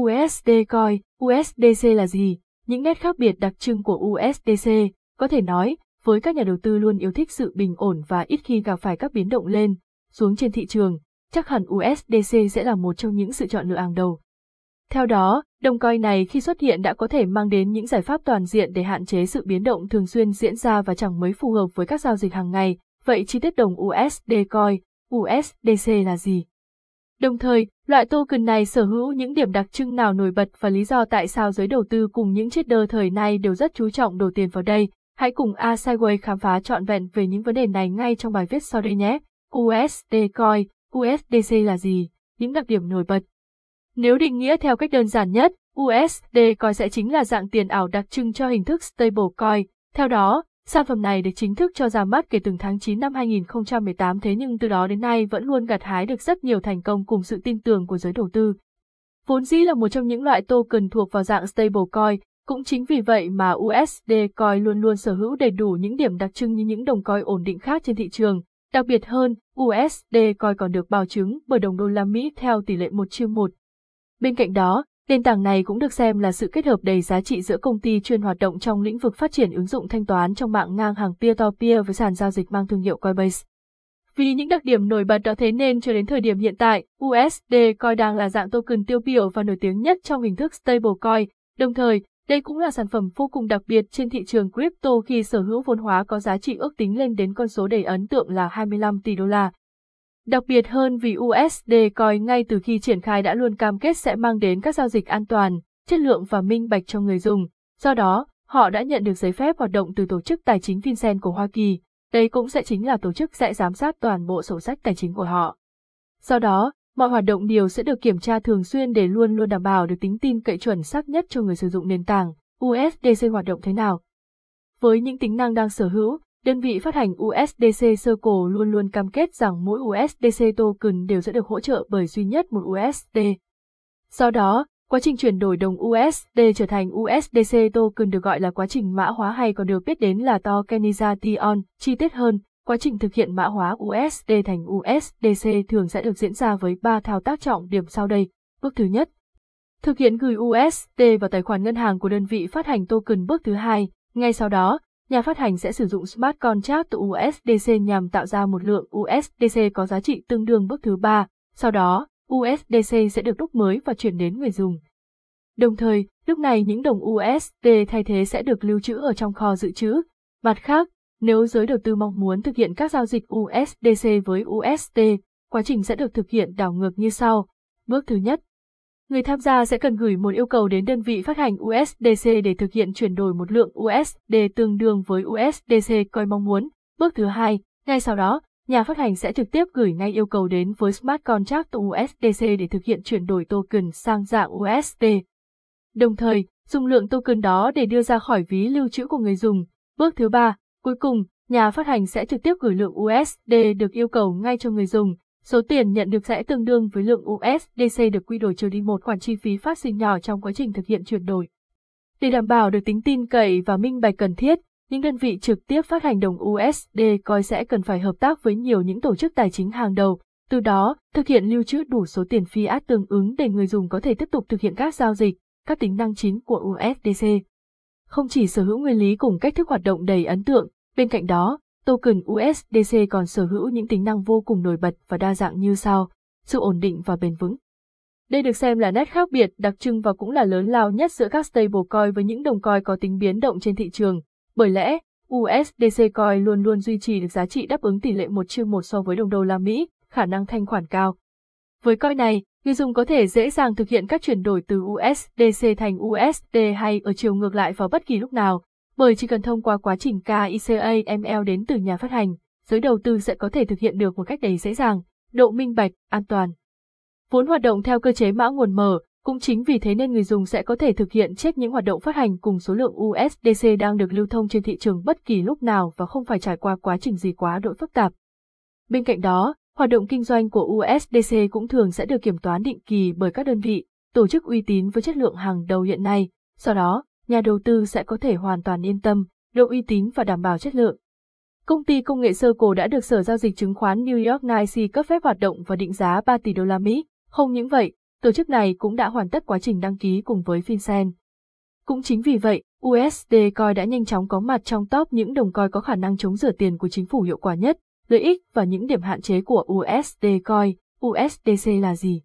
USD Coin, USDC là gì? Những nét khác biệt đặc trưng của USDC, có thể nói, với các nhà đầu tư luôn yêu thích sự bình ổn và ít khi gặp phải các biến động lên, xuống trên thị trường, chắc hẳn USDC sẽ là một trong những sự chọn lựa hàng đầu. Theo đó, đồng coin này khi xuất hiện đã có thể mang đến những giải pháp toàn diện để hạn chế sự biến động thường xuyên diễn ra và chẳng mấy phù hợp với các giao dịch hàng ngày. Vậy chi tiết đồng USD coin, USDC là gì? Đồng thời, loại token này sở hữu những điểm đặc trưng nào nổi bật và lý do tại sao giới đầu tư cùng những trader thời nay đều rất chú trọng đổ tiền vào đây. Hãy cùng A Sideway khám phá trọn vẹn về những vấn đề này ngay trong bài viết sau đây nhé. USD coin, USDC là gì? Những đặc điểm nổi bật. Nếu định nghĩa theo cách đơn giản nhất, USD coin sẽ chính là dạng tiền ảo đặc trưng cho hình thức stablecoin. Theo đó, sản phẩm này được chính thức cho ra mắt kể từ tháng 9 năm 2018 thế nhưng từ đó đến nay vẫn luôn gặt hái được rất nhiều thành công cùng sự tin tưởng của giới đầu tư. Vốn dĩ là một trong những loại token thuộc vào dạng stablecoin, cũng chính vì vậy mà USD coin luôn luôn sở hữu đầy đủ những điểm đặc trưng như những đồng coin ổn định khác trên thị trường. Đặc biệt hơn, USD coin còn được bảo chứng bởi đồng đô la Mỹ theo tỷ lệ 1 chia 1. Bên cạnh đó, nền tảng này cũng được xem là sự kết hợp đầy giá trị giữa công ty chuyên hoạt động trong lĩnh vực phát triển ứng dụng thanh toán trong mạng ngang hàng peer-to-peer với sàn giao dịch mang thương hiệu Coinbase. Vì những đặc điểm nổi bật đó thế nên cho đến thời điểm hiện tại, USD Coin đang là dạng token tiêu biểu và nổi tiếng nhất trong hình thức stablecoin, đồng thời, đây cũng là sản phẩm vô cùng đặc biệt trên thị trường crypto khi sở hữu vốn hóa có giá trị ước tính lên đến con số đầy ấn tượng là 25 tỷ đô la. Đặc biệt hơn vì USD Coin ngay từ khi triển khai đã luôn cam kết sẽ mang đến các giao dịch an toàn, chất lượng và minh bạch cho người dùng. Do đó, họ đã nhận được giấy phép hoạt động từ Tổ chức Tài chính FinCEN của Hoa Kỳ. Đây cũng sẽ chính là tổ chức sẽ giám sát toàn bộ sổ sách tài chính của họ. Do đó, mọi hoạt động đều sẽ được kiểm tra thường xuyên để luôn luôn đảm bảo được tính tin cậy chuẩn xác nhất cho người sử dụng nền tảng. USDC hoạt động thế nào? Với những tính năng đang sở hữu, đơn vị phát hành USDC Circle luôn luôn cam kết rằng mỗi USDC token đều sẽ được hỗ trợ bởi duy nhất một USD. Do đó, quá trình chuyển đổi đồng USD trở thành USDC token được gọi là quá trình mã hóa hay còn được biết đến là tokenization. Chi tiết hơn, quá trình thực hiện mã hóa USD thành USDC thường sẽ được diễn ra với 3 thao tác trọng điểm sau đây. Bước thứ nhất, thực hiện gửi USD vào tài khoản ngân hàng của đơn vị phát hành token. Bước thứ hai, ngay sau đó, nhà phát hành sẽ sử dụng smart contract từ USDC nhằm tạo ra một lượng USDC có giá trị tương đương bước thứ ba. Sau đó, USDC sẽ được đúc mới và chuyển đến người dùng. Đồng thời, lúc này những đồng USD thay thế sẽ được lưu trữ ở trong kho dự trữ. Mặt khác, nếu giới đầu tư mong muốn thực hiện các giao dịch USDC với USD, quá trình sẽ được thực hiện đảo ngược như sau. Bước thứ nhất, người tham gia sẽ cần gửi một yêu cầu đến đơn vị phát hành USDC để thực hiện chuyển đổi một lượng USD tương đương với USDC coi mong muốn. Bước thứ hai, ngay sau đó, nhà phát hành sẽ trực tiếp gửi ngay yêu cầu đến với Smart Contract USDC để thực hiện chuyển đổi token sang dạng USD. Đồng thời, dùng lượng token đó để đưa ra khỏi ví lưu trữ của người dùng. Bước thứ ba, cuối cùng, nhà phát hành sẽ trực tiếp gửi lượng USD được yêu cầu ngay cho người dùng, Số tiền nhận được sẽ tương đương với lượng USDC được quy đổi trừ đi một khoản chi phí phát sinh nhỏ trong quá trình thực hiện chuyển đổi. Để đảm bảo được tính tin cậy và minh bạch cần thiết, những đơn vị trực tiếp phát hành đồng USD coi sẽ cần phải hợp tác với nhiều những tổ chức tài chính hàng đầu, từ đó thực hiện lưu trữ đủ số tiền fiat tương ứng để người dùng có thể tiếp tục thực hiện các giao dịch, các tính năng chính của USDC. Không chỉ sở hữu nguyên lý cùng cách thức hoạt động đầy ấn tượng, bên cạnh đó, Token USDC còn sở hữu những tính năng vô cùng nổi bật và đa dạng như sau, sự ổn định và bền vững. Đây được xem là nét khác biệt, đặc trưng và cũng là lớn lao nhất giữa các stablecoin với những đồng coin có tính biến động trên thị trường. Bởi lẽ, USDC coin luôn luôn duy trì được giá trị đáp ứng tỷ lệ 1 chia 1 so với đồng đô la Mỹ, khả năng thanh khoản cao. Với coin này, người dùng có thể dễ dàng thực hiện các chuyển đổi từ USDC thành USD hay ở chiều ngược lại vào bất kỳ lúc nào, bởi chỉ cần thông qua quá trình KICAML đến từ nhà phát hành, giới đầu tư sẽ có thể thực hiện được một cách đầy dễ dàng, độ minh bạch, an toàn. Vốn hoạt động theo cơ chế mã nguồn mở, cũng chính vì thế nên người dùng sẽ có thể thực hiện check những hoạt động phát hành cùng số lượng USDC đang được lưu thông trên thị trường bất kỳ lúc nào và không phải trải qua quá trình gì quá độ phức tạp. Bên cạnh đó, hoạt động kinh doanh của USDC cũng thường sẽ được kiểm toán định kỳ bởi các đơn vị, tổ chức uy tín với chất lượng hàng đầu hiện nay. Sau đó, nhà đầu tư sẽ có thể hoàn toàn yên tâm, độ uy tín và đảm bảo chất lượng. Công ty công nghệ sơ cổ đã được Sở Giao dịch Chứng khoán New York NYSE cấp phép hoạt động và định giá 3 tỷ đô la Mỹ. Không những vậy, tổ chức này cũng đã hoàn tất quá trình đăng ký cùng với FinCEN. Cũng chính vì vậy, USD Coin đã nhanh chóng có mặt trong top những đồng coin có khả năng chống rửa tiền của chính phủ hiệu quả nhất, lợi ích và những điểm hạn chế của USD Coin, USDC là gì?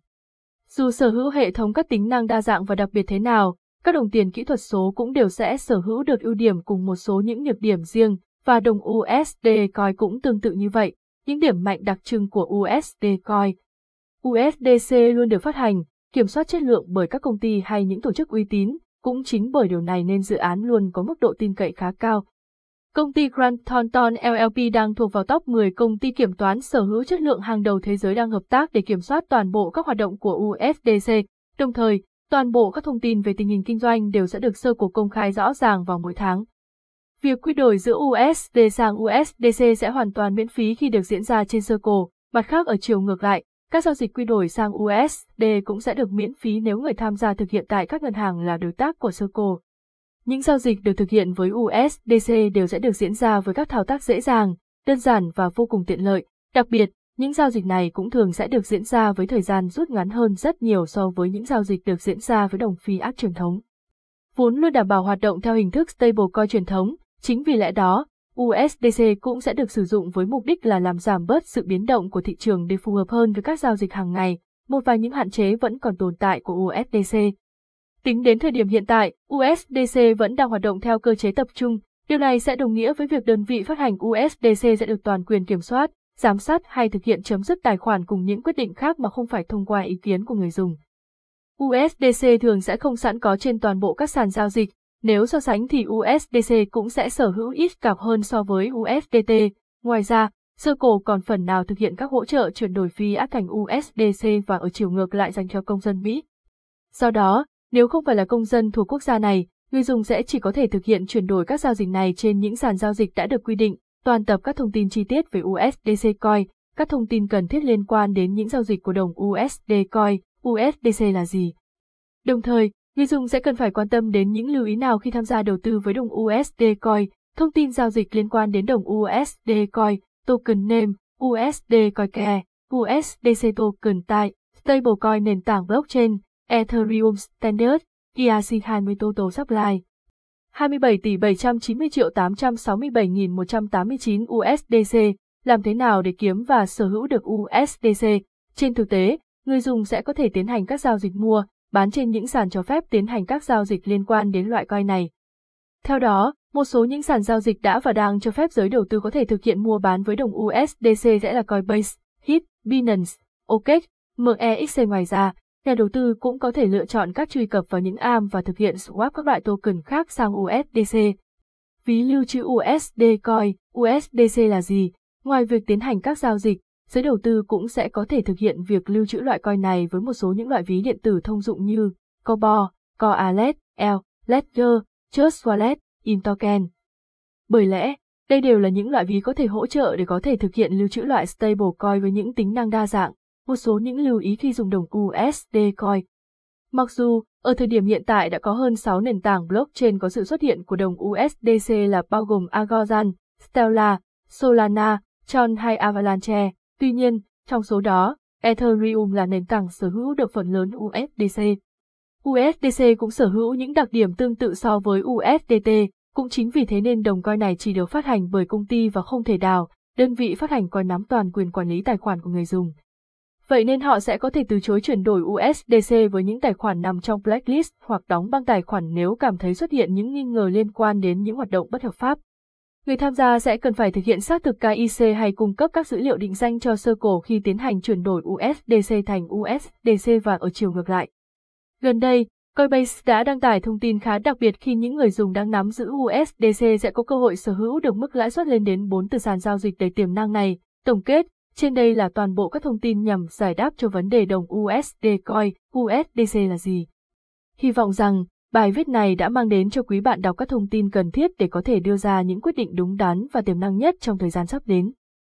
Dù sở hữu hệ thống các tính năng đa dạng và đặc biệt thế nào, các đồng tiền kỹ thuật số cũng đều sẽ sở hữu được ưu điểm cùng một số những nhược điểm riêng, và đồng USD Coin cũng tương tự như vậy, những điểm mạnh đặc trưng của USD Coin. USDC luôn được phát hành, kiểm soát chất lượng bởi các công ty hay những tổ chức uy tín, cũng chính bởi điều này nên dự án luôn có mức độ tin cậy khá cao. Công ty Grant Thornton LLP đang thuộc vào top 10 công ty kiểm toán sở hữu chất lượng hàng đầu thế giới đang hợp tác để kiểm soát toàn bộ các hoạt động của USDC. Đồng thời, toàn bộ các thông tin về tình hình kinh doanh đều sẽ được sơ cổ công khai rõ ràng vào mỗi tháng. Việc quy đổi giữa USD sang USDC sẽ hoàn toàn miễn phí khi được diễn ra trên Circle, mặt khác ở chiều ngược lại, các giao dịch quy đổi sang USD cũng sẽ được miễn phí nếu người tham gia thực hiện tại các ngân hàng là đối tác của Circle. Những giao dịch được thực hiện với USDC đều sẽ được diễn ra với các thao tác dễ dàng, đơn giản và vô cùng tiện lợi. Đặc biệt, những giao dịch này cũng thường sẽ được diễn ra với thời gian rút ngắn hơn rất nhiều so với những giao dịch được diễn ra với đồng fiat truyền thống. Vốn luôn đảm bảo hoạt động theo hình thức stablecoin truyền thống, chính vì lẽ đó, USDC cũng sẽ được sử dụng với mục đích là làm giảm bớt sự biến động của thị trường để phù hợp hơn với các giao dịch hàng ngày. Một vài những hạn chế vẫn còn tồn tại của USDC. Tính đến thời điểm hiện tại, USDC vẫn đang hoạt động theo cơ chế tập trung. Điều này sẽ đồng nghĩa với việc đơn vị phát hành USDC sẽ được toàn quyền kiểm soát, giám sát hay thực hiện chấm dứt tài khoản cùng những quyết định khác mà không phải thông qua ý kiến của người dùng. USDC thường sẽ không sẵn có trên toàn bộ các sàn giao dịch, nếu so sánh thì USDC cũng sẽ sở hữu ít cặp hơn so với USDT. Ngoài ra, Circle còn phần nào thực hiện các hỗ trợ chuyển đổi phi áp thành USDC và ở chiều ngược lại dành cho công dân Mỹ. Do đó, nếu không phải là công dân thuộc quốc gia này, người dùng sẽ chỉ có thể thực hiện chuyển đổi các giao dịch này trên những sàn giao dịch đã được quy định, toàn tập các thông tin chi tiết về USDC Coin, các thông tin cần thiết liên quan đến những giao dịch của đồng USD Coin, USDC là gì. Đồng thời, người dùng sẽ cần phải quan tâm đến những lưu ý nào khi tham gia đầu tư với đồng USD Coin, thông tin giao dịch liên quan đến đồng USD Coin, token name, USD Coin Care, USDC token tại, stablecoin nền tảng blockchain, Ethereum Standard, ERC20 Total Supply. 27 tỷ 790 triệu 867.189 USDC, làm thế nào để kiếm và sở hữu được USDC? Trên thực tế, người dùng sẽ có thể tiến hành các giao dịch mua, bán trên những sàn cho phép tiến hành các giao dịch liên quan đến loại coin này. Theo đó, một số những sàn giao dịch đã và đang cho phép giới đầu tư có thể thực hiện mua bán với đồng USDC sẽ là Coinbase, HIT, Binance, OKEx, MEXC ngoài ra, nhà đầu tư cũng có thể lựa chọn các truy cập vào những ARM và thực hiện swap các loại token khác sang USDC. Ví lưu trữ USD Coin, USDC là gì? Ngoài việc tiến hành các giao dịch, giới đầu tư cũng sẽ có thể thực hiện việc lưu trữ loại coin này với một số những loại ví điện tử thông dụng như Cobo, Coalet, L, Ledger, Trust Wallet, Intoken. Bởi lẽ, đây đều là những loại ví có thể hỗ trợ để có thể thực hiện lưu trữ loại stablecoin với những tính năng đa dạng, một số những lưu ý khi dùng đồng USD Coin. Mặc dù, ở thời điểm hiện tại đã có hơn 6 nền tảng blockchain có sự xuất hiện của đồng USDC là bao gồm Algorand, Stellar, Solana, Tron hay Avalanche, tuy nhiên, trong số đó, Ethereum là nền tảng sở hữu được phần lớn USDC. USDC cũng sở hữu những đặc điểm tương tự so với USDT, cũng chính vì thế nên đồng coin này chỉ được phát hành bởi công ty và không thể đào, đơn vị phát hành coin nắm toàn quyền quản lý tài khoản của người dùng. Vậy nên họ sẽ có thể từ chối chuyển đổi USDC với những tài khoản nằm trong blacklist hoặc đóng băng tài khoản nếu cảm thấy xuất hiện những nghi ngờ liên quan đến những hoạt động bất hợp pháp. Người tham gia sẽ cần phải thực hiện xác thực KIC hay cung cấp các dữ liệu định danh cho Circle khi tiến hành chuyển đổi USDC thành USDC và ở chiều ngược lại. Gần đây, Coinbase đã đăng tải thông tin khá đặc biệt khi những người dùng đang nắm giữ USDC sẽ có cơ hội sở hữu được mức lãi suất lên đến 4 từ sàn giao dịch đầy tiềm năng này. Tổng kết, trên đây là toàn bộ các thông tin nhằm giải đáp cho vấn đề đồng USD Coin, USDC là gì. Hy vọng rằng, bài viết này đã mang đến cho quý bạn đọc các thông tin cần thiết để có thể đưa ra những quyết định đúng đắn và tiềm năng nhất trong thời gian sắp đến.